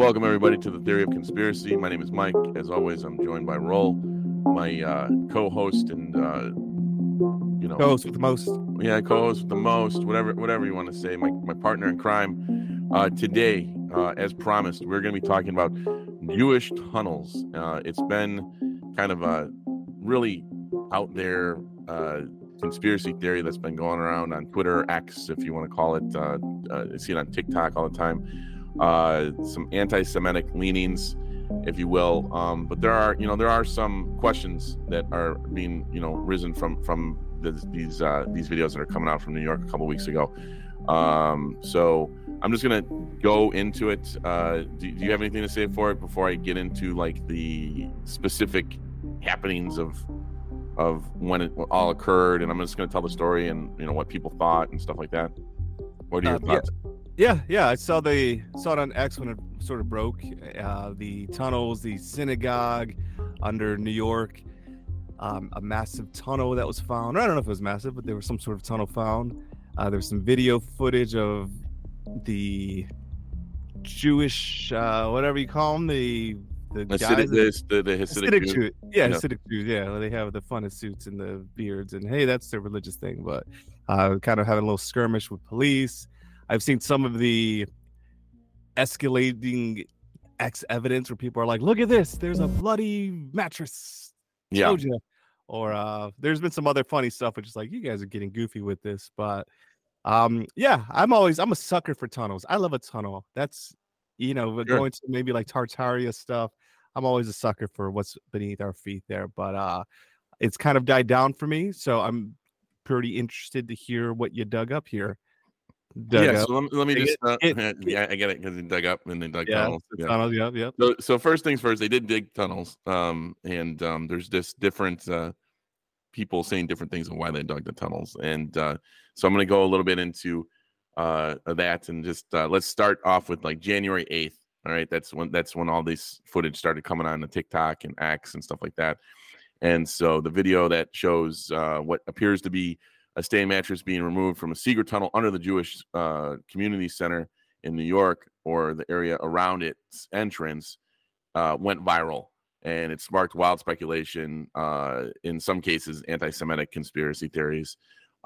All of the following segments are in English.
Welcome everybody to the Theory of Conspiracy. My name is Mike. As always, I'm joined by Role, my uh, co-host and uh, you know, co-host with the most. Yeah, co-host with the most. Whatever, whatever you want to say. My my partner in crime. Uh, today, uh, as promised, we're going to be talking about Jewish tunnels. Uh, it's been kind of a really out there uh, conspiracy theory that's been going around on Twitter, X, if you want to call it. Uh, uh, I see it on TikTok all the time. Uh, some anti-Semitic leanings, if you will. Um, but there are, you know, there are some questions that are being, you know, risen from from this, these uh, these videos that are coming out from New York a couple weeks ago. Um, so I'm just gonna go into it. Uh, do, do you have anything to say for it before I get into like the specific happenings of of when it all occurred, and I'm just going to tell the story and you know what people thought and stuff like that. What are your uh, thoughts? Yeah. Yeah, yeah, I saw the saw it on X when it sort of broke. Uh, the tunnels, the synagogue under New York, um, a massive tunnel that was found. I don't know if it was massive, but there was some sort of tunnel found. Uh, there was some video footage of the Jewish, uh, whatever you call them, the the Hasidic, guys, the, the Hasidic, Hasidic Jew. Yeah, yeah, Hasidic Jews. Yeah, they have the funnest suits and the beards, and hey, that's their religious thing. But uh, kind of having a little skirmish with police. I've seen some of the escalating X evidence where people are like, "Look at this! There's a bloody mattress." Yeah. Or uh, there's been some other funny stuff, which is like, you guys are getting goofy with this, but um, yeah, I'm always I'm a sucker for tunnels. I love a tunnel. That's you know, sure. going to maybe like Tartaria stuff. I'm always a sucker for what's beneath our feet there, but uh it's kind of died down for me. So I'm pretty interested to hear what you dug up here. Dug yeah, up. so let me, let me just uh, it, yeah, I get it because they dug up and they dug yeah, tunnels. Yeah. tunnels. Yeah, yeah. So, so first things first, they did dig tunnels. Um, and um, there's just different uh people saying different things on why they dug the tunnels, and uh, so I'm going to go a little bit into uh that and just uh, let's start off with like January 8th. All right, that's when that's when all this footage started coming on the TikTok and X and stuff like that. And so the video that shows uh, what appears to be a stain mattress being removed from a secret tunnel under the Jewish uh, Community Center in New York or the area around its entrance uh, went viral. And it sparked wild speculation, uh, in some cases, anti Semitic conspiracy theories.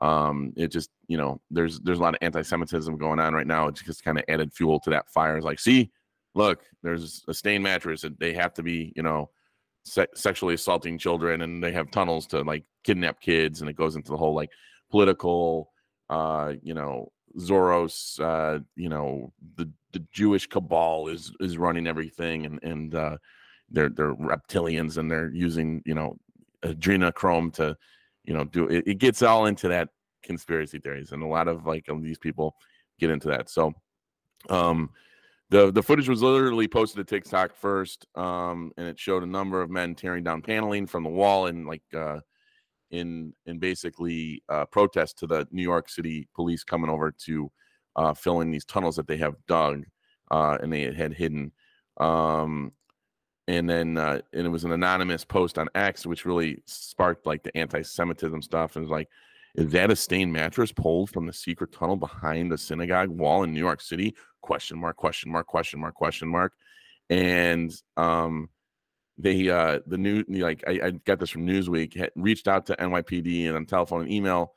Um it just you know there's there's a lot of anti-semitism going on right now. It just kind of added fuel to that fire. It's like see look there's a stained mattress and they have to be you know se- sexually assaulting children and they have tunnels to like kidnap kids and it goes into the whole like political uh you know Soros uh you know the the Jewish cabal is is running everything and and uh they're they're reptilians and they're using you know adrenochrome to you know do it, it gets all into that conspiracy theories and a lot of like of these people get into that. So um the the footage was literally posted to TikTok first um and it showed a number of men tearing down paneling from the wall and like uh in in basically uh protest to the New York City police coming over to uh fill in these tunnels that they have dug uh and they had hidden um and then uh, and it was an anonymous post on X, which really sparked like the anti-Semitism stuff. And like, is that a stained mattress pulled from the secret tunnel behind the synagogue wall in New York City? Question mark, question mark, question mark, question mark. And um, they uh the new like I, I got this from Newsweek had reached out to NYPD and on telephone and email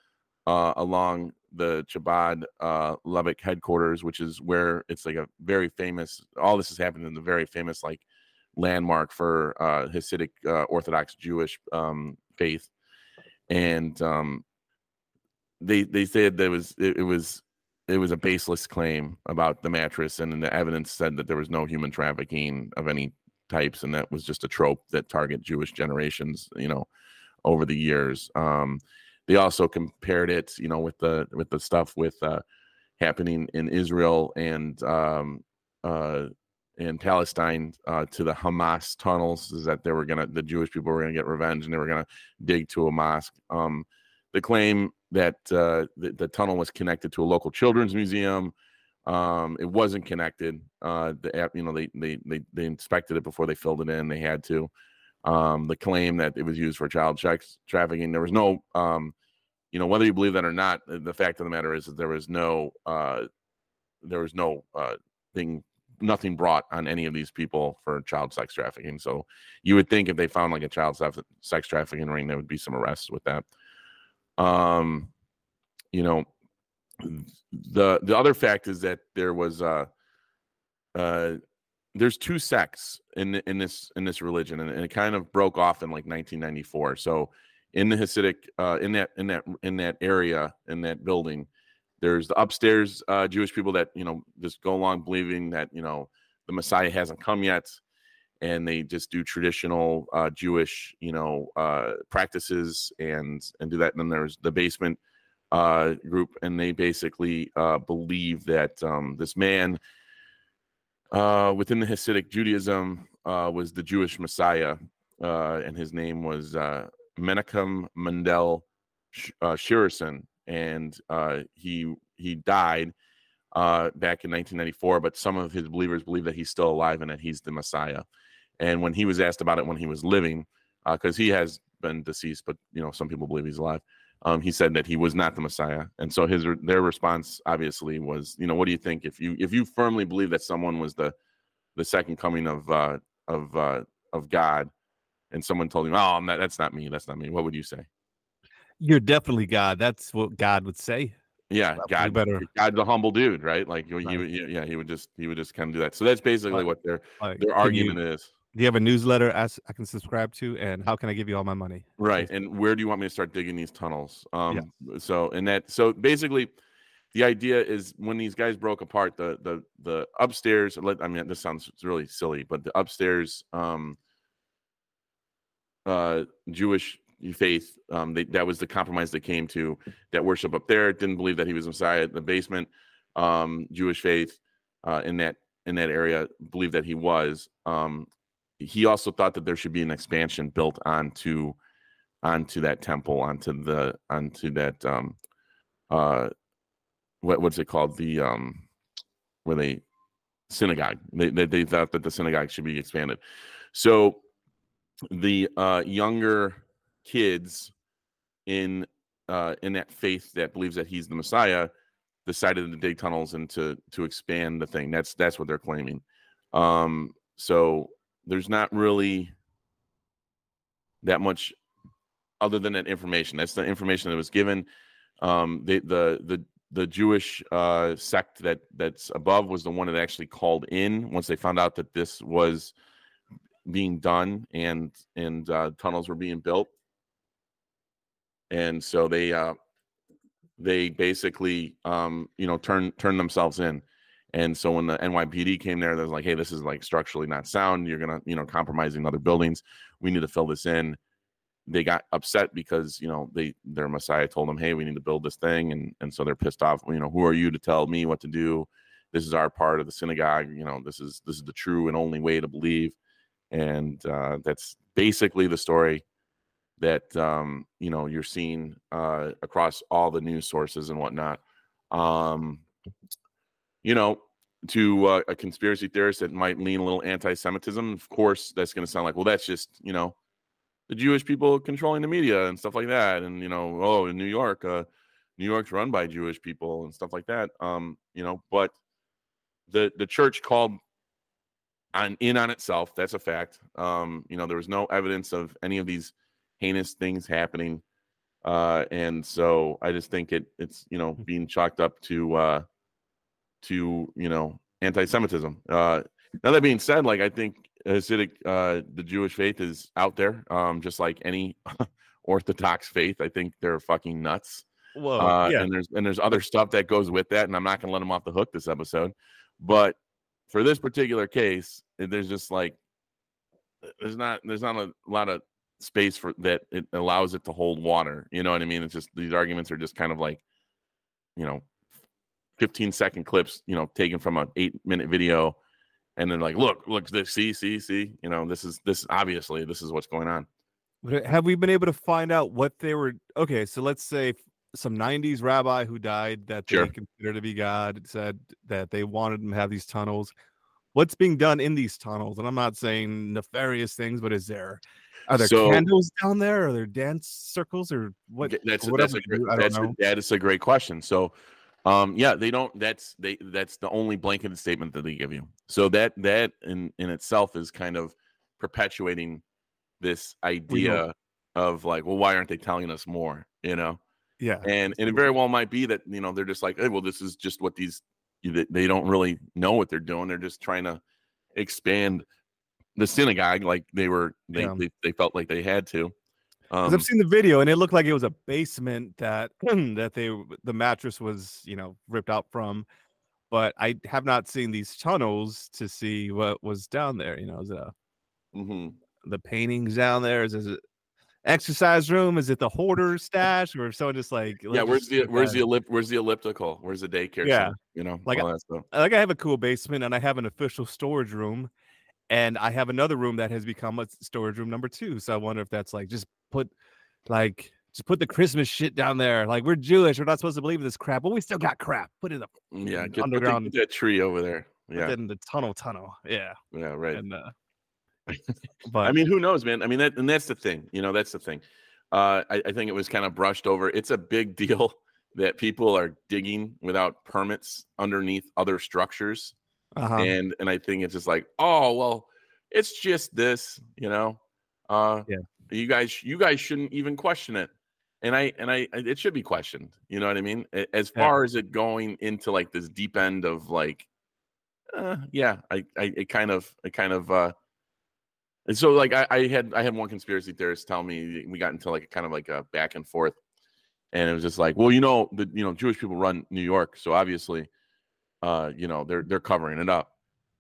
uh along the Chabad uh Lubavitch headquarters, which is where it's like a very famous all this has happened in the very famous like landmark for uh, Hasidic uh, Orthodox Jewish um, faith, and um, they they said there was it, it, was it was a baseless claim about the mattress, and the evidence said that there was no human trafficking of any types, and that was just a trope that target Jewish generations, you know, over the years. Um, they also compared it, you know, with the with the stuff with uh, happening in Israel and um, uh, in Palestine uh, to the Hamas tunnels is that they were gonna the Jewish people were gonna get revenge and they were gonna dig to a mosque. Um, the claim that uh, the, the, tunnel was connected to a local children's museum. Um, it wasn't connected. Uh, the you know they, they they they inspected it before they filled it in. They had to. Um, the claim that it was used for child sex trafficking. There was no, um, you know, whether you believe that or not. The fact of the matter is that there was no, uh, there was no uh, thing nothing brought on any of these people for child sex trafficking. So you would think if they found like a child sex trafficking ring, there would be some arrests with that. Um, you know, the the other fact is that there was uh uh there's two sects in in this in this religion and, and it kind of broke off in like 1994 so in the hasidic uh in that in that in that area in that building there's the upstairs uh jewish people that you know just go along believing that you know the messiah hasn't come yet and they just do traditional uh jewish you know uh practices and and do that. And then there's the basement uh, group, and they basically uh, believe that um, this man uh, within the Hasidic Judaism uh, was the Jewish Messiah, uh, and his name was uh, Menachem Mendel uh, Schneerson, and uh, he he died uh, back in 1994. But some of his believers believe that he's still alive and that he's the Messiah. And when he was asked about it when he was living, because he has been deceased, but you know some people believe he's alive um, he said that he was not the Messiah, and so his their response obviously was, you know, what do you think if you if you firmly believe that someone was the the second coming of uh, of uh, of God, and someone told him, oh, I'm not, that's not me, that's not me. What would you say? You're definitely God. That's what God would say. Yeah, God, better. God's a humble dude, right? Like right. He, yeah, he would just he would just kind of do that. So that's basically what their their argument you, is do you have a newsletter as I can subscribe to and how can I give you all my money? Right. And where do you want me to start digging these tunnels? Um yeah. so and that so basically the idea is when these guys broke apart the the the upstairs I mean this sounds really silly but the upstairs um uh Jewish faith um they, that was the compromise they came to that worship up there didn't believe that he was Messiah In the basement um Jewish faith uh in that in that area believed that he was um he also thought that there should be an expansion built onto onto that temple, onto the onto that um uh what what's it called? The um where they synagogue. They, they, they thought that the synagogue should be expanded. So the uh younger kids in uh in that faith that believes that he's the Messiah decided to dig tunnels and to to expand the thing. That's that's what they're claiming. Um so there's not really that much other than that information. That's the information that was given. Um, the the the the Jewish uh, sect that that's above was the one that actually called in once they found out that this was being done and and uh, tunnels were being built, and so they uh, they basically um, you know turn turn themselves in. And so when the NYPD came there, they was like, "Hey, this is like structurally not sound. You're gonna, you know, compromising other buildings. We need to fill this in." They got upset because you know they their Messiah told them, "Hey, we need to build this thing," and and so they're pissed off. You know, who are you to tell me what to do? This is our part of the synagogue. You know, this is this is the true and only way to believe, and uh, that's basically the story that um, you know you're seeing uh, across all the news sources and whatnot. Um, you know, to uh, a conspiracy theorist that might lean a little anti-Semitism, of course, that's going to sound like, well, that's just you know, the Jewish people controlling the media and stuff like that, and you know, oh, in New York, uh, New York's run by Jewish people and stuff like that. Um, you know, but the the church called on in on itself. That's a fact. Um, you know, there was no evidence of any of these heinous things happening, uh, and so I just think it it's you know hmm. being chalked up to uh, to you know anti-Semitism. Uh, now that being said, like I think Hasidic, uh, the Jewish faith is out there, um, just like any Orthodox faith. I think they're fucking nuts. Whoa, uh, yeah. and there's and there's other stuff that goes with that, and I'm not gonna let them off the hook this episode. But for this particular case, there's just like there's not there's not a lot of space for that it allows it to hold water. You know what I mean? It's just these arguments are just kind of like, you know, 15 second clips, you know, taken from an eight minute video. And then like, look, look, this, see, see, see, you know, this is this obviously this is what's going on. Have we been able to find out what they were? Okay, so let's say some 90s rabbi who died that sure. they consider to be God said that they wanted him to have these tunnels. What's being done in these tunnels? And I'm not saying nefarious things, but is there are there so, candles down there? Are there dance circles or what? That's, or that's, a, that's a, that is a great question. So Um, yeah, they don't. That's they. That's the only blanketed statement that they give you. So that that in in itself is kind of perpetuating this idea of like, well, why aren't they telling us more? You know? Yeah. And and it very well might be that you know they're just like, hey, well, this is just what these they don't really know what they're doing. They're just trying to expand the synagogue like they were they yeah. they, they, felt like they had to. Um, I've seen the video and it looked like it was a basement that that they the mattress was you know ripped out from, but I have not seen these tunnels to see what was down there. You know, is it a, mm-hmm. the paintings down there? Is, is it exercise room? Is it the hoarder stash, or if someone just like yeah? Where's the where's the ellip- where's the elliptical? Where's the daycare? Yeah, center? you know, like I, like I have a cool basement and I have an official storage room, and I have another room that has become a storage room number two. So I wonder if that's like just put like just put the Christmas shit down there. Like we're Jewish, we're not supposed to believe this crap, but we still got crap. Put in the yeah, get, underground the, that tree over there. Yeah, in the tunnel, tunnel. Yeah, yeah, right. And uh, but I mean, who knows, man? I mean, that and that's the thing. You know, that's the thing. Uh, I, I think it was kind of brushed over. It's a big deal that people are digging without permits underneath other structures, uh-huh. and and I think it's just like, oh well, it's just this, you know. Uh, yeah. You guys, you guys shouldn't even question it, and I and I, it should be questioned. You know what I mean? As far yeah. as it going into like this deep end of like, uh, yeah, I, I, it kind of, it kind of. uh and so like I, I, had I had one conspiracy theorist tell me we got into like a kind of like a back and forth. And it was just like, well, you know, the you know, Jewish people run New York, so obviously uh, you know, they're they're covering it up.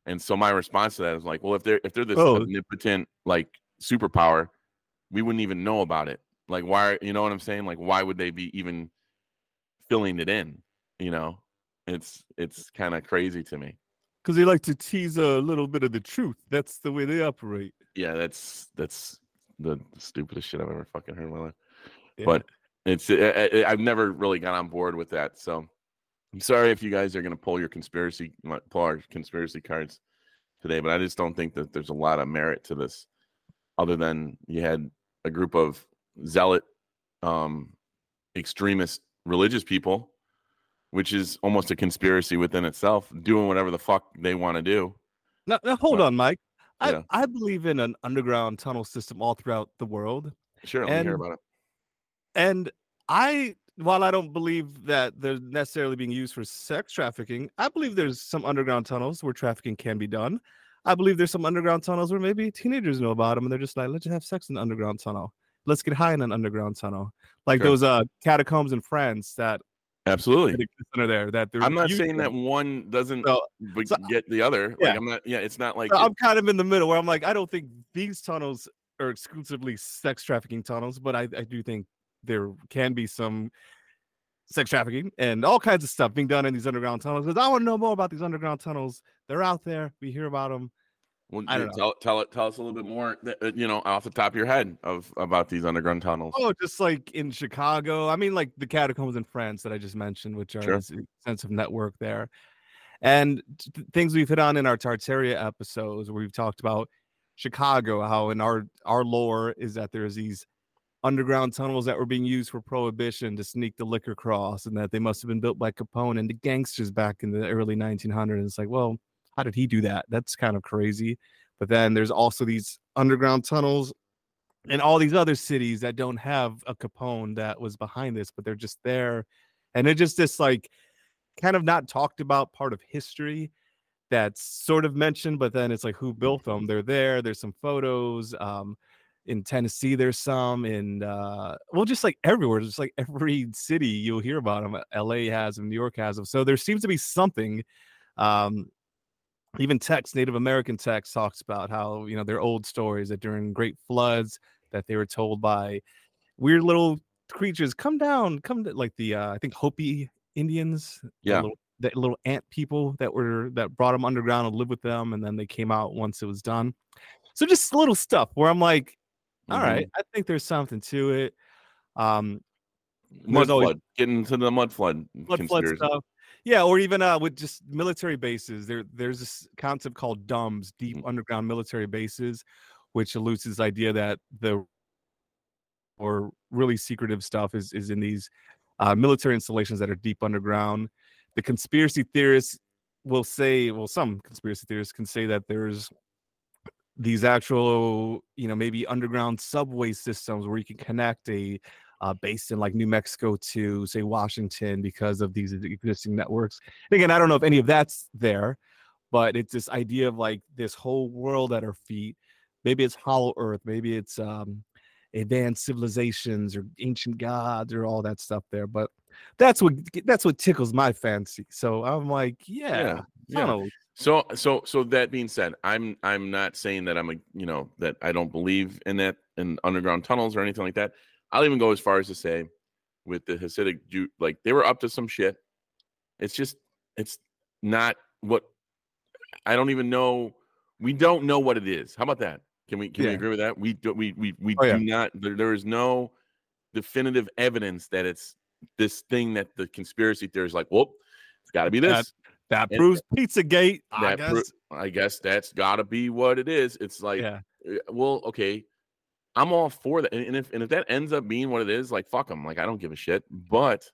And so my response to that is like, well, if they're if they're this oh. omnipotent like superpower, we wouldn't even know about it. Like why you know what I'm saying? Like why would they be even filling it in? You know? It's it's kind of crazy to me because they like to tease a little bit of the truth. That's the way they operate. Yeah, that's that's the stupidest shit I've ever fucking heard in my life. Yeah. But it's I, have never really got on board with that. So I'm sorry if you guys are gonna pull your conspiracy pull our conspiracy cards today, but I just don't think that there's a lot of merit to this, other than you had a group of zealot, um, extremist religious people which is almost a conspiracy within itself, doing whatever the fuck they want to do. Now, now hold but, on, Mike. I, yeah. I believe in an underground tunnel system all throughout the world. Sure, let and, me hear about it. And I, while I don't believe that they're necessarily being used for sex trafficking, I believe there's some underground tunnels where trafficking can be done. I believe there's some underground tunnels where maybe teenagers know about them and they're just like, let's just have sex in the underground tunnel. Let's get high in an underground tunnel. Like sure. those uh catacombs in France that Absolutely. Center there that I'm not saying that one doesn't so, so, get the other. Yeah. Like I'm not. Yeah, it's not like so I'm kind of in the middle where I'm like, I don't think these tunnels are exclusively sex trafficking tunnels, but I, I do think there can be some sex trafficking and all kinds of stuff being done in these underground tunnels. Because I want to know more about these underground tunnels. They're out there. We hear about them. Well, I don't tell, know. tell it. Tell us a little bit more. Uh, you know, off the top of your head of about these underground tunnels. Oh, just like in Chicago. I mean, like the catacombs in France that I just mentioned, which are sure. sense of network there, and t- things we've hit on in our Tartaria episodes where we've talked about Chicago, how in our our lore is that there's these underground tunnels that were being used for prohibition to sneak the liquor across, and that they must have been built by Capone and the gangsters back in the early 1900s. It's like, well how did he do that? That's kind of crazy. But then there's also these underground tunnels and all these other cities that don't have a Capone that was behind this, but they're just there. And it's just this like kind of not talked about part of history that's sort of mentioned, but then it's like who built them? They're there. There's some photos. Um, in Tennessee, there's some in uh, well, just like everywhere, just like every city you'll hear about them. LA has them, New York has them. So there seems to be something um, even text native american text talks about how you know their old stories that during great floods that they were told by weird little creatures come down come to, like the uh, i think hopi indians yeah little, that little ant people that were that brought them underground and lived with them and then they came out once it was done so just little stuff where i'm like all mm-hmm. right, i think there's something to it um mud always, flood getting to the mud flood mud flood stuff yeah, or even uh, with just military bases. There, there's this concept called DUMBs, deep mm-hmm. underground military bases, which alludes to this idea that the or really secretive stuff is is in these uh, military installations that are deep underground. the conspiracy theorists will say, well, some conspiracy theorists can say that there's these actual, you know, maybe underground subway systems where you can connect a uh, based in like New Mexico to say Washington because of these existing networks. And again, I don't know if any of that's there, but it's this idea of like this whole world at our feet. Maybe it's Hollow Earth, maybe it's um, advanced civilizations or ancient gods or all that stuff there. But that's what that's what tickles my fancy. So I'm like, yeah, yeah. yeah. So so so that being said, I'm I'm not saying that I'm a you know that I don't believe in that in underground tunnels or anything like that. I'll even go as far as to say with the Hasidic Jew, like they were up to some shit. It's just it's not what I don't even know. We don't know what it is. How about that? Can we can yeah. we agree with that? We do we we we oh, do yeah. not there, there is no definitive evidence that it's this thing that the conspiracy theory is like, well, it's gotta be this. That, that proves Pizzagate. I guess. Pro- I guess that's gotta be what it is. It's like yeah. Eh, well, okay. I'm all for that. And if and if that ends up being what it is, like fuck them. Like I don't give a shit. But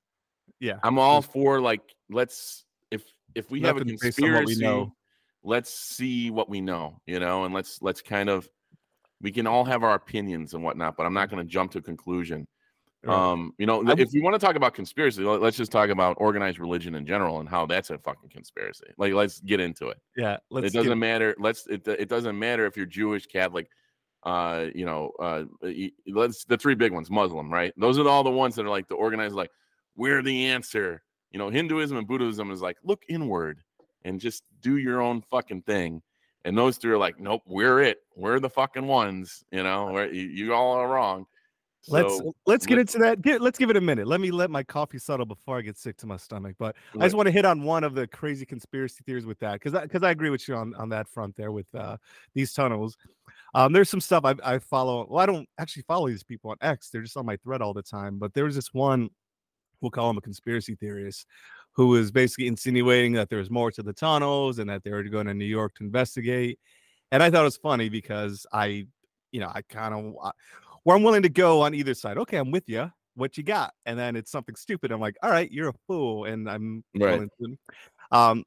yeah, I'm all for like let's if if we have a conspiracy, we let's see what we know, you know, and let's let's kind of we can all have our opinions and whatnot, but I'm not going to jump to a conclusion. Um, you know, I'm, if you want to talk about conspiracy, let's just talk about organized religion in general and how that's a fucking conspiracy. Like, let's get into it. Yeah, it doesn't get... matter. Let's it, it doesn't matter if you're Jewish, Catholic, uh, you know, uh, let's the three big ones, Muslim, right? Those are all the ones that are like the organized, like we're the answer. You know, Hinduism and Buddhism is like look inward and just do your own fucking thing. And those three are like, nope, we're it. We're the fucking ones. You know, you, you, all are wrong. So, let's let's get into that. Get, let's give it a minute. Let me let my coffee settle before I get sick to my stomach. But right. I just want to hit on one of the crazy conspiracy theories with that because because I, I, agree with you on on that front there with uh, these tunnels. Um, there's some stuff I, I follow. Well, I don't actually follow these people on X. They're just on my thread all the time. But there was this one, we'll call him a conspiracy theorist, who was basically insinuating that there was more to the tunnels and that they were going to New York to investigate. And I thought it was funny because I, you know, I kind of where I'm willing to go on either side. Okay, I'm with you. What you got? And then it's something stupid. I'm like, all right, you're a fool, and I'm right. Um,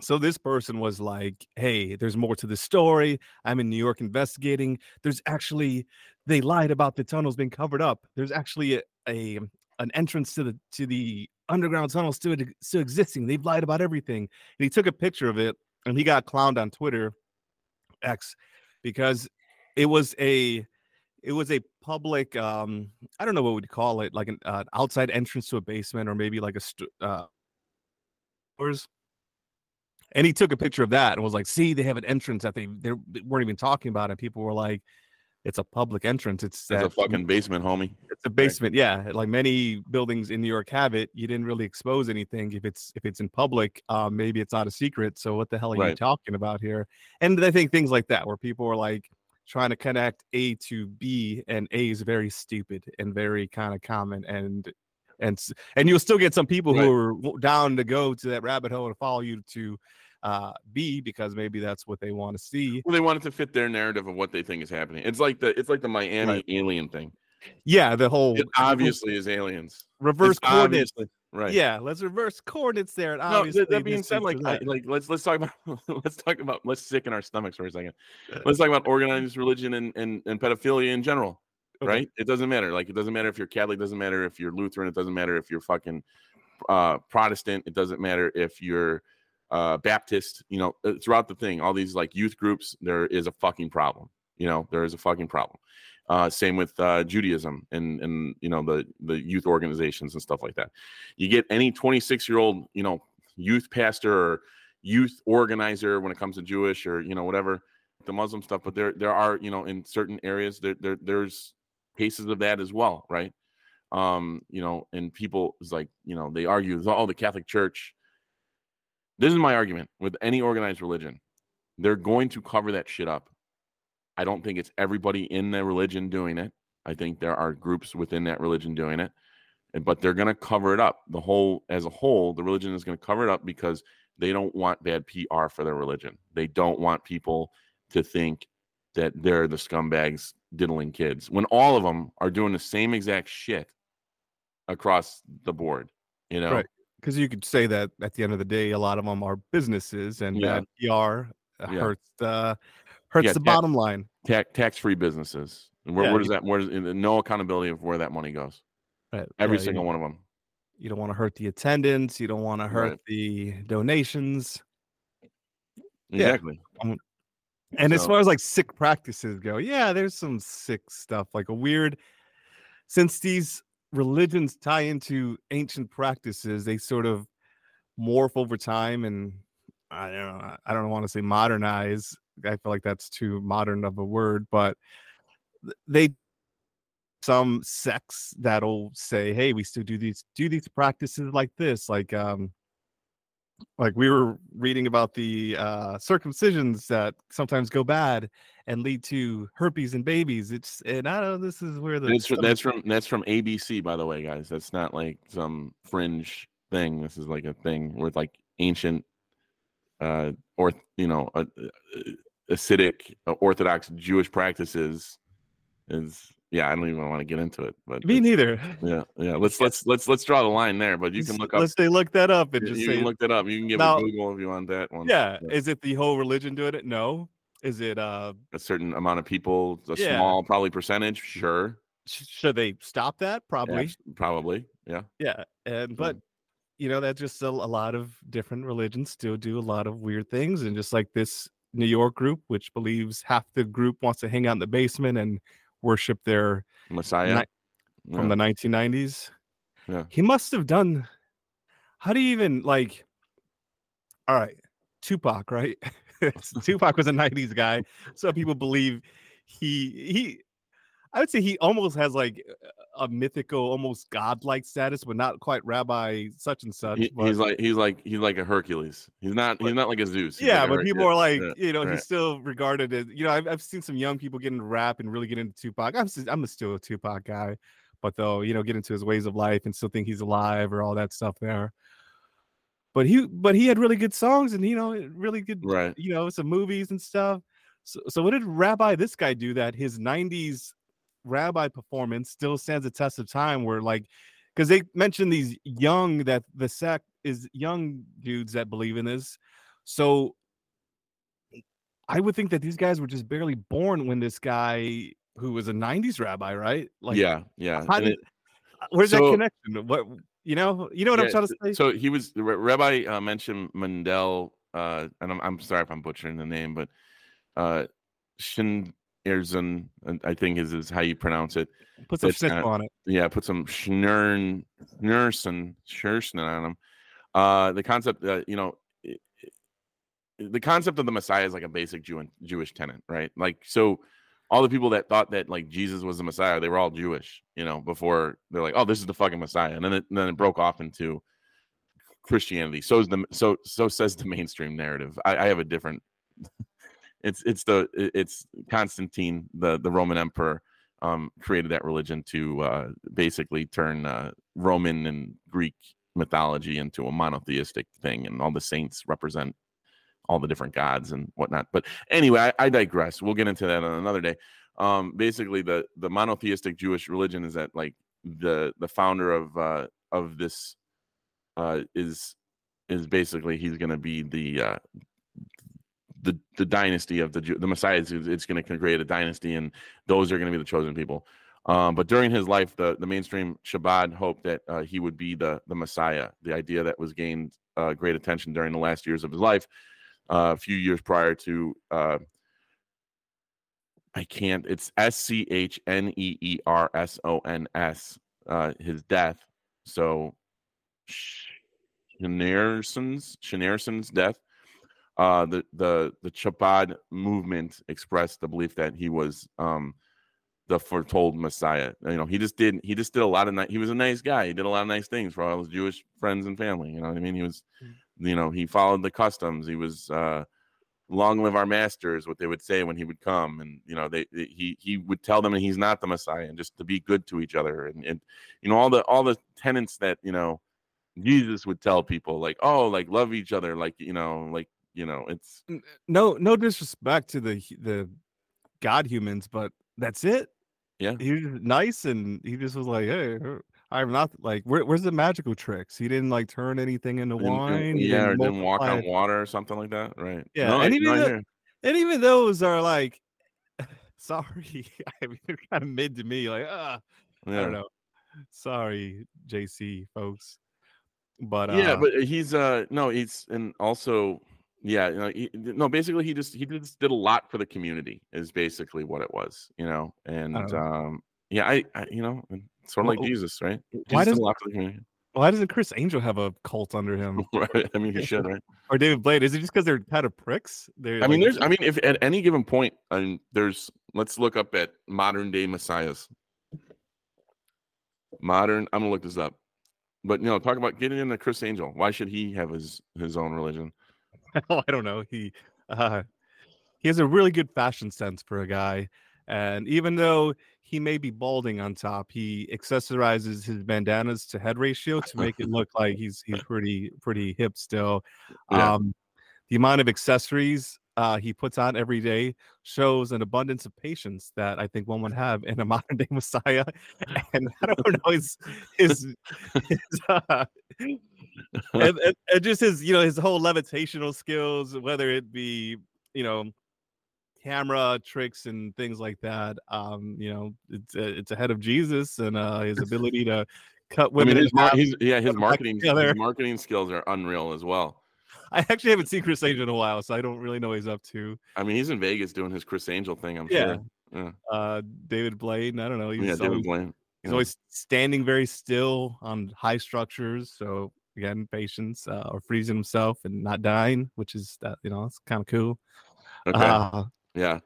so this person was like, "Hey, there's more to the story. I'm in New York investigating. There's actually they lied about the tunnels being covered up. There's actually a, a an entrance to the to the underground tunnel still still existing. They've lied about everything. And he took a picture of it and he got clowned on Twitter X because it was a it was a public um I don't know what we'd call it like an uh, outside entrance to a basement or maybe like a st- uh and he took a picture of that and was like, "See, they have an entrance that they they weren't even talking about." And people were like, it's a public entrance. It's, it's a fucking basement, homie. It's a basement, yeah. Like many buildings in New York have it. You didn't really expose anything if it's if it's in public. Um, maybe it's not a secret. So what the hell are right. you talking about here? And I think things like that, where people are like trying to connect A to B, and A is very stupid and very kind of common, and and and you'll still get some people right. who are down to go to that rabbit hole and follow you to uh, B because maybe that's what they want to see. Well, they want it to fit their narrative of what they think is happening. It's like the it's like the Miami right. alien thing. Yeah, the whole it obviously is aliens. Reverse coordinates. Right. Yeah, let's reverse coordinates there. And no, that, that being said, like, I, like let's let's talk about let's talk about let's sick in our stomachs for a second. Let's talk about organized religion and and, and pedophilia in general. Okay. Right? It doesn't matter. Like it doesn't matter if you're Catholic, doesn't matter if you're Lutheran, it doesn't matter if you're fucking uh Protestant, it doesn't matter if you're uh, Baptist, you know, uh, throughout the thing, all these like youth groups, there is a fucking problem. You know, there is a fucking problem. Uh, same with uh, Judaism and and you know the the youth organizations and stuff like that. You get any 26 year old you know youth pastor or youth organizer when it comes to Jewish or you know whatever the Muslim stuff, but there there are you know in certain areas there, there there's cases of that as well, right? Um, you know, and people is like you know they argue, oh, the Catholic Church this is my argument with any organized religion. They're going to cover that shit up. I don't think it's everybody in the religion doing it. I think there are groups within that religion doing it, but they're going to cover it up. The whole, as a whole, the religion is going to cover it up because they don't want bad PR for their religion. They don't want people to think that they're the scumbags diddling kids when all of them are doing the same exact shit across the board. You know, right. because you could say that at the end of the day, a lot of them are businesses, and Yeah. PR Yeah. hurts the hurts Yeah, the tax- bottom line. tax tax free businesses. And where, Yeah, where does that? Where does no accountability of where that money goes? Right. Every single one of them. you don't want to hurt the attendance. You don't want to hurt Right. the donations. Exactly. Um, and as far as like sick practices go, yeah, there's some sick stuff, like a weird. Since these religions tie into ancient practices, they sort of morph over time, and I don't know. I don't want to say modernize. I feel like that's too modern of a word, but they some sects that'll say, "Hey, we still do these do these practices like this," like um like we were reading about the uh circumcisions that sometimes go bad and lead to herpes in babies it's and i don't know this is where the That's from, that's from that's from ABC, by the way, guys. That's not like some fringe thing. This is like a thing with like ancient, uh, or you know, uh, Hasidic uh, Orthodox Jewish practices. Is yeah, I don't even want to get into it, but me neither yeah, yeah. Let's let's let's let's draw the line there. But you can look up. let's say look that up and just you say can look that up. You can give Now- a Google if you want that one. yeah is it the whole religion doing it no is it uh a certain amount of people, a Yeah. small probably percentage, sure, sh- should they stop that probably Abs- probably, yeah. yeah and but you know that's just a, a lot of different religions still do a lot of weird things and just like this new york group which believes half the group wants to hang out in the basement and worship their Messiah. Ni- from the 1990s Yeah. he must have done how do you even like all right tupac right? Tupac was a 90s guy. Some people believe he he i would say he almost has like a mythical almost godlike status but not quite rabbi such and such He- but, he's like he's like he's like a Hercules. He's not he's not like a Zeus. He's yeah like but people are like yeah, you know right. he's still regarded as you know I've, I've seen some young people get into rap and really get into tupac i'm, I'm a still a tupac guy but they'll you know get into his ways of life and still think he's alive or all that stuff there but he but he had really good songs and you know really good right. you know some movies and stuff so, so what did rabbi this guy do that his 90s rabbi performance still stands a test of time where like because they mentioned these young that the sect is young dudes that believe in this. So i would think that these guys were just barely born when this guy who was a 90s rabbi right? Like yeah, yeah. did- it- where's so- that connection? What you know you know what i'm trying to say? So he was Rabbi uh, mentioned Mendel, uh, and I'm I'm sorry if I'm butchering the name, but uh, Shin Erzun, I think is is how you pronounce it. put some shit on it yeah, put some Schnurn, Schnursen, Schnursen on them. Uh, the concept, uh, you know, the concept of the Messiah is like a basic Jew Jewish tenet, right? Like, so all the people that thought that like Jesus was the Messiah, they were all Jewish, you know, before they're like, oh, this is the fucking Messiah, and then it, then it broke off into Christianity. So is the so so says the mainstream narrative. I, I have a different. It's it's the it's Constantine, the the Roman emperor, um, created that religion to uh, basically turn uh, Roman and Greek mythology into a monotheistic thing, and all the saints represent all the different gods and whatnot. But anyway, I, I digress. We'll get into that on another day. Um, basically, the the monotheistic Jewish religion is that like the the founder of uh, of this uh, is is basically he's going to be the uh, the the dynasty of the the Messiah. Is, it's going to create a dynasty, and those are going to be the chosen people. Um, but during his life, the, the mainstream Chabad hoped that uh, he would be the the Messiah. The idea that was gained uh, great attention during the last years of his life, uh, a few years prior to uh, I can't. It's S C H N E E R S O N S. Uh, his death. So, Schneerson's Schneerson's death. Uh, the the the Chabad movement expressed the belief that he was um, the foretold Messiah. You know, he just did he just did a lot of ni- he was a nice guy. He did a lot of nice things for all his Jewish friends and family. You know what I mean? He was, you know, he followed the customs. He was uh, long live our masters, what they would say when he would come, and you know, they, they- he he would tell them that he's not the Messiah, and just to be good to each other, and, and you know all the all the tenets that you know Jesus would tell people, like oh, like love each other, like you know, like you know, it's no no disrespect to the the god humans but that's it Yeah. he was nice and he just was like hey uh, I'm not like where, where's the magical tricks? He didn't like turn anything into Didn't- wine. yeah, or didn't walk on water or something like that, right? Yeah, No, and even the- And even those are like, sorry, I mean, they're kind of mid to me. Like, ah, I don't know. Sorry, JC folks, but yeah, uh, but he's uh no, he's and also yeah, you know, he, no, basically he just he just did a lot for the community is basically what it was, you know, and know. um yeah, I, I you know, sort of like Jesus, right? why did does- a lot for the community, why doesn't Criss Angel have a cult under him right? I mean, he should, right? or David Blade? Is it just because they're kind of pricks? They're I mean, like- there's, I mean, if at any given point, I and there's, let's look up at modern day messiahs. Modern, I'm gonna look this up, but you know, talk about getting into Criss Angel. Why should he have his his own religion? oh, I don't know. He uh, he has a really good fashion sense for a guy, and even though he may be balding on top, he accessorizes his bandanas to head ratio to make it look like he's he's pretty pretty hip still. Yeah. Um, the amount of accessories uh, he puts on every day shows an abundance of patience that I think one would have in a modern day Messiah. And I don't know his his, his uh, and, and, and just his you know his whole levitational skills whether it be you know camera tricks and things like that um you know it's uh, it's ahead of jesus and uh his ability to cut I women mean, his, mar- half. his yeah, his put 'em back marketing his marketing skills are unreal as well. I actually haven't seen criss angel in a while so i don't really know what he's up to I mean, he's in Vegas doing his Criss Angel thing. I'm Yeah. sure. Yeah, uh david blade i don't know he's yeah, David always, Blaine. he's yeah. always standing very still on high structures so again patience uh, or freezing himself and not dying which is that you know it's kind of cool Okay, uh, yeah.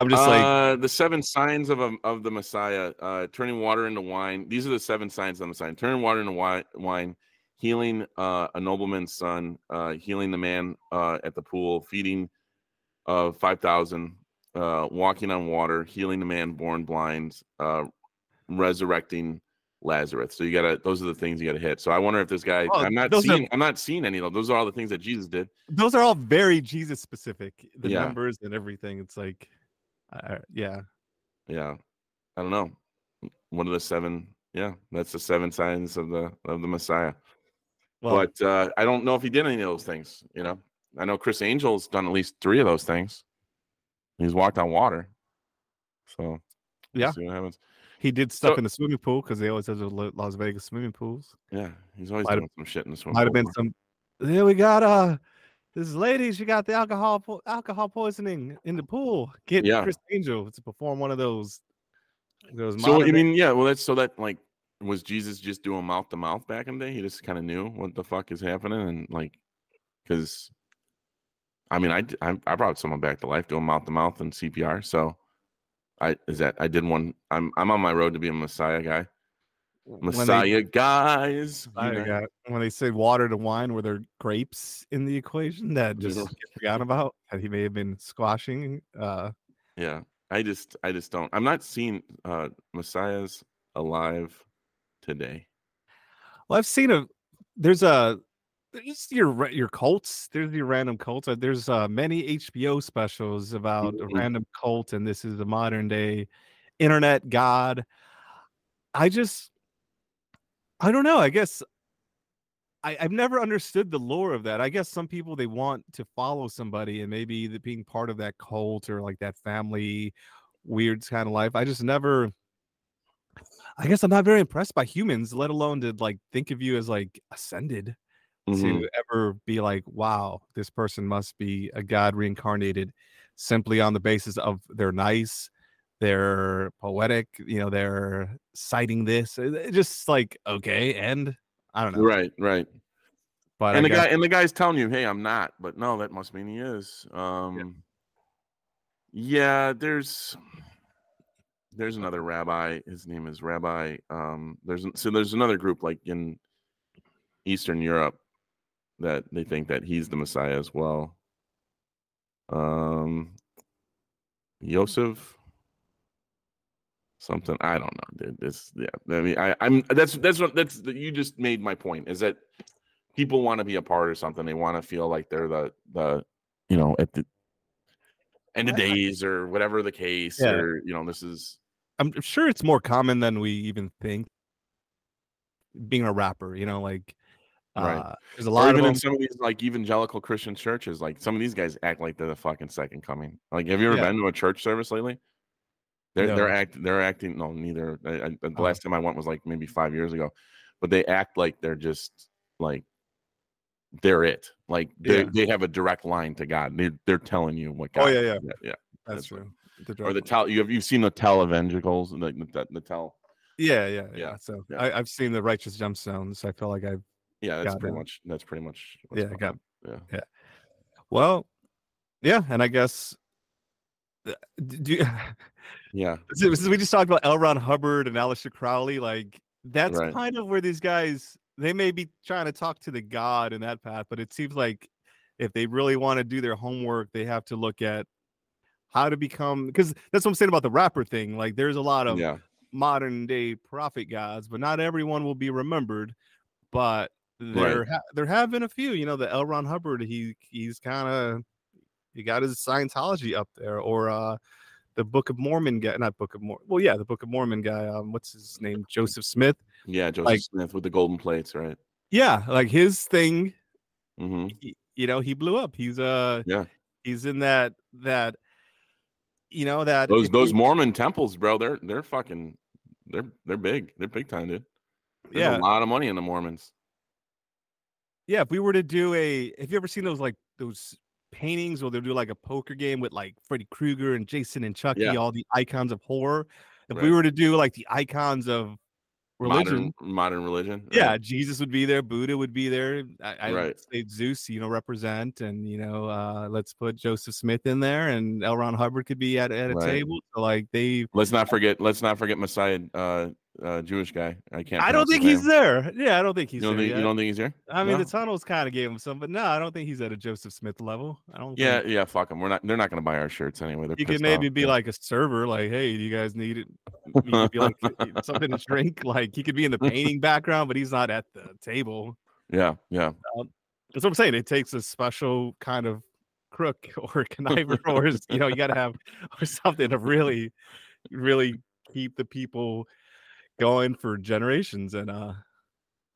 i'm just like uh, the seven signs of a, of the Messiah, uh, turning water into wine. These are the seven signs of the Messiah: turning water into wi- wine, healing uh, a nobleman's son, uh, healing the man uh, at the pool, feeding uh, five thousand, uh, walking on water, healing the man born blind, uh, resurrecting Lazarus. So you gotta; those are the things you gotta hit. So I wonder if this guy. Oh, I'm not those are- seeing. I'm not seeing any of those. Those are all the things that Jesus did. those are all very Jesus specific. The Yeah. numbers and everything. It's like, uh, yeah, yeah i don't know one of the seven yeah that's the seven signs of the of the messiah well, but uh i don't know if he did any of those things you know i know criss angel's done at least three of those things he's walked on water so Yeah. see what happens he did stuff so- in the swimming pool because they always have the Las Vegas swimming pools. yeah he's always Might have- doing some shit in the swim Might have been some. There we got uh, this lady. She got the alcohol po- alcohol poisoning in the pool. Get Yeah. Criss Angel to perform one of those. Those. so i mean yeah well that's so that like was jesus just doing mouth to mouth back in the day? He just kind of knew what the fuck is happening and like because i mean I I brought someone back to life doing mouth to mouth and cpr so i is that i did one i'm i'm on my road to be a messiah guy. When they- messiah guys I got- when they say water to wine, were there grapes in the equation that just get about? That he may have been squashing? Uh, yeah i just i just don't i'm not seeing uh messiahs alive today Well, I've seen a there's a there's your your cults. There's your random cults. Uh, There's uh, many HBO specials about a Mhm. random cult, and this is the modern day internet god. I just I don't know. I guess I, I've never understood the lore of that. I guess some people they want to follow somebody and maybe the being part of that cult or like that family weird kind of life. I just never I guess I'm not very impressed by humans, let alone to like think of you as like ascended Mhm. to ever be like, wow, this person must be a god reincarnated simply on the basis of they're nice, they're poetic, you know, they're citing this. uh, it- Just like, okay, and I don't know. right right But and I the guess, guy and the guy's telling you, "Hey, I'm not," but no, that must mean he is. Um, yeah. there's there's another rabbi. His name is Rabbi. Um, there's so there's another group like in Eastern Europe that they think that he's the Messiah as well. Um, Yosef, something I don't know, dude. This, yeah. I mean, I, I'm that's that's what that's you just made my point is that people want to be a part of something. They want to feel like they're the the you know at the end of days or whatever the case Yeah. or you know this is I'm sure it's more common than we even think. being a rapper. You know, like Right. uh, there's a Or lot of even in some of these like evangelical Christian churches, like some of these guys act like they're the fucking second coming. Like, have you ever Yeah. been to a church service lately? They're they're No. act they're acting. No, neither. I, I, the Uh-huh. last time I went was like maybe five years ago, but they act like they're just like they're it. Like they Yeah. they have a direct line to God. They're they're telling you what God. Oh yeah, yeah, yeah, yeah. that's that's true. The Or the tell you have you've seen the televangelicals like the, the, tell yeah, yeah, yeah, Yeah, So yeah. I, I've seen the righteous gemstones. I feel like I've yeah that's pretty it. much that's pretty much what's yeah going got on. yeah well, yeah, and I guess. uh, Do you, yeah since we just talked about L. Ron Hubbard and Aleister Crowley, like that's Right. kind of where these guys they may be trying to talk to the God in that path, but it seems like if they really want to do their homework, they have to look at how to become because that's what I'm saying about the rapper thing. Like there's a lot of yeah modern day prophet gods, but not everyone will be remembered. But there ha- there have been a few. You know, the L. Ron Hubbard, he he's kind of he got his Scientology up there, or uh the Book of Mormon guy, not Book of Mormon. Well, yeah, the Book of Mormon guy. Um, what's his name? Joseph Smith. yeah Joseph Like- Smith with the golden plates right Yeah, like his thing. hmm he- you know, he blew up. He's uh, Yeah. he's in that that. You know that those those Mormon temples, bro. They're they're fucking they're they're big. They're big time, dude. There's yeah a lot of money in the Mormons. Yeah, if we were to do a, have you ever seen those like those paintings where they'll do like a poker game with like Freddy Krueger and Jason and Chucky, Yeah. all the icons of horror? If we were to do like the icons of religion, Modern modern religion. right? yeah, Jesus would be there, Buddha would be there. I, I Right. say Zeus, you know, represent, and you know, uh, let's put Joseph Smith in there, and L. Ron Hubbard could be at at a Right. table. So like they, Let's not forget. Let's not forget Messiah, uh, uh, Jewish guy. I can't. I don't think he's there. Yeah, I don't think he's You don't there. think you don't think he's here? I mean, No? the tunnels kind of gave him some, but no, I don't think he's at a Joseph Smith level. I don't. Yeah, think. yeah. Fuck him. We're not. They're not going to buy our shirts anyway. They're You could maybe off. be Yeah. like a server, like, hey, do you guys need it? To be like something to drink. Like he could be in the painting background, but he's not at the table. yeah, yeah. That's what I'm saying. It takes a special kind of crook or conniver, or you know, you got to have or something to really, really keep the people going for generations. And uh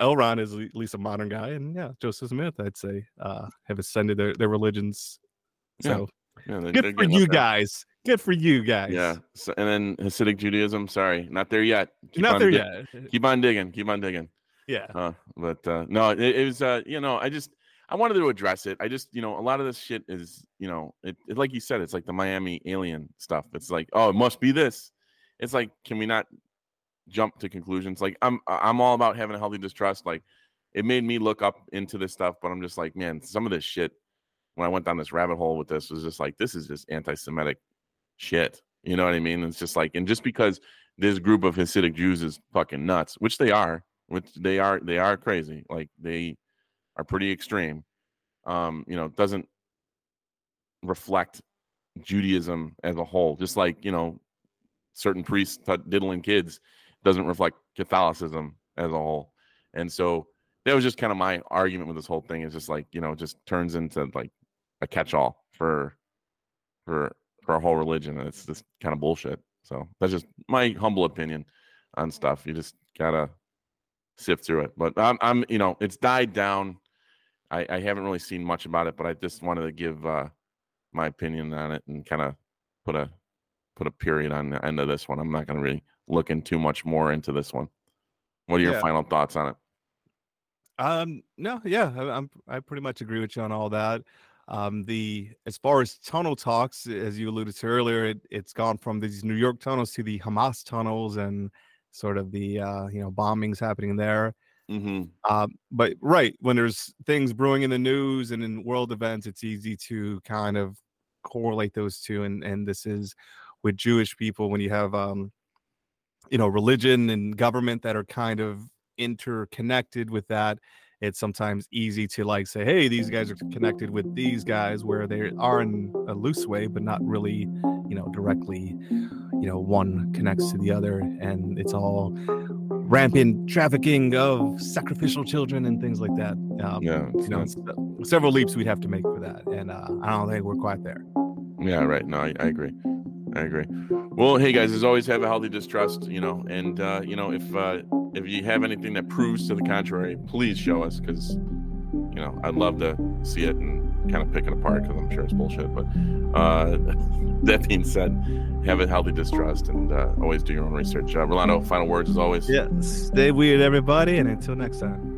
L. Ron is at least a modern guy, and yeah, Joseph Smith, I'd say, uh have ascended their, their religions. Yeah, So yeah they're- good for you guys. Good for you guys. Yeah. So, and then Hasidic Judaism. Sorry, not there yet. Keep Not on there dig- yet. Keep on digging. Keep on digging. Yeah. Uh, but uh, no, it, it was uh, you know, I just I wanted to address it. I just you know, a lot of this shit is you know, it, it like you said, it's like the Miami alien stuff. It's like, oh, it must be this. It's like, can we not jump to conclusions? Like I'm I'm all about having a healthy distrust. Like it made me look up into this stuff, but I'm just like, man, some of this shit when I went down this rabbit hole with this was just like, this is just anti-Semitic shit. You know what I mean? It's just like, and just because this group of Hasidic Jews is fucking nuts, which they are, which they are, they are crazy. Like they are pretty extreme. Um, you know, doesn't reflect Judaism as a whole. Just like you know, certain priests t- diddling kids doesn't reflect Catholicism as a whole. And so that was just kind of my argument with this whole thing. Is just like you know, just turns into like a catch-all for for for our whole religion, and it's just kind of bullshit. So that's just my humble opinion on stuff. You just gotta sift through it. But I'm, I'm you know, it's died down. I, I haven't really seen much about it, but I just wanted to give uh, my opinion on it and kind of put a put a period on the end of this one. I'm not to really look in too much more into this one. What are your Yeah. final thoughts on it? Um, no, yeah, I, I'm I pretty much agree with you on all that. Um, the as far as tunnel talks, as you alluded to earlier, it, it's gone from these New York tunnels to the Hamas tunnels and sort of the uh, you know bombings happening there. Mm-hmm. Um, but right when there's things brewing in the news and in world events, it's easy to kind of correlate those two. And and this is with Jewish people when you have um, you know religion and government that are kind of interconnected with that. It's sometimes easy to like say, hey, these guys are connected with these guys, where they are in a loose way, but not really, you know, directly. You know, one connects to the other, and it's all rampant trafficking of sacrificial children and things like that. Um, Yeah, you know, several leaps we'd have to make for that, and uh, I don't think we're quite there. Yeah, right. No, I, I agree. I agree. Well, hey guys, as always, have a healthy distrust, you know, and uh, you know, if uh, if you have anything that proves to the contrary, please show us because you know I'd love to see it and kind of pick it apart because I'm sure it's bullshit. But uh, that being said, have a healthy distrust and uh, always do your own research. Uh, Rolando, final words as always. Yeah, stay weird, everybody, and until next time.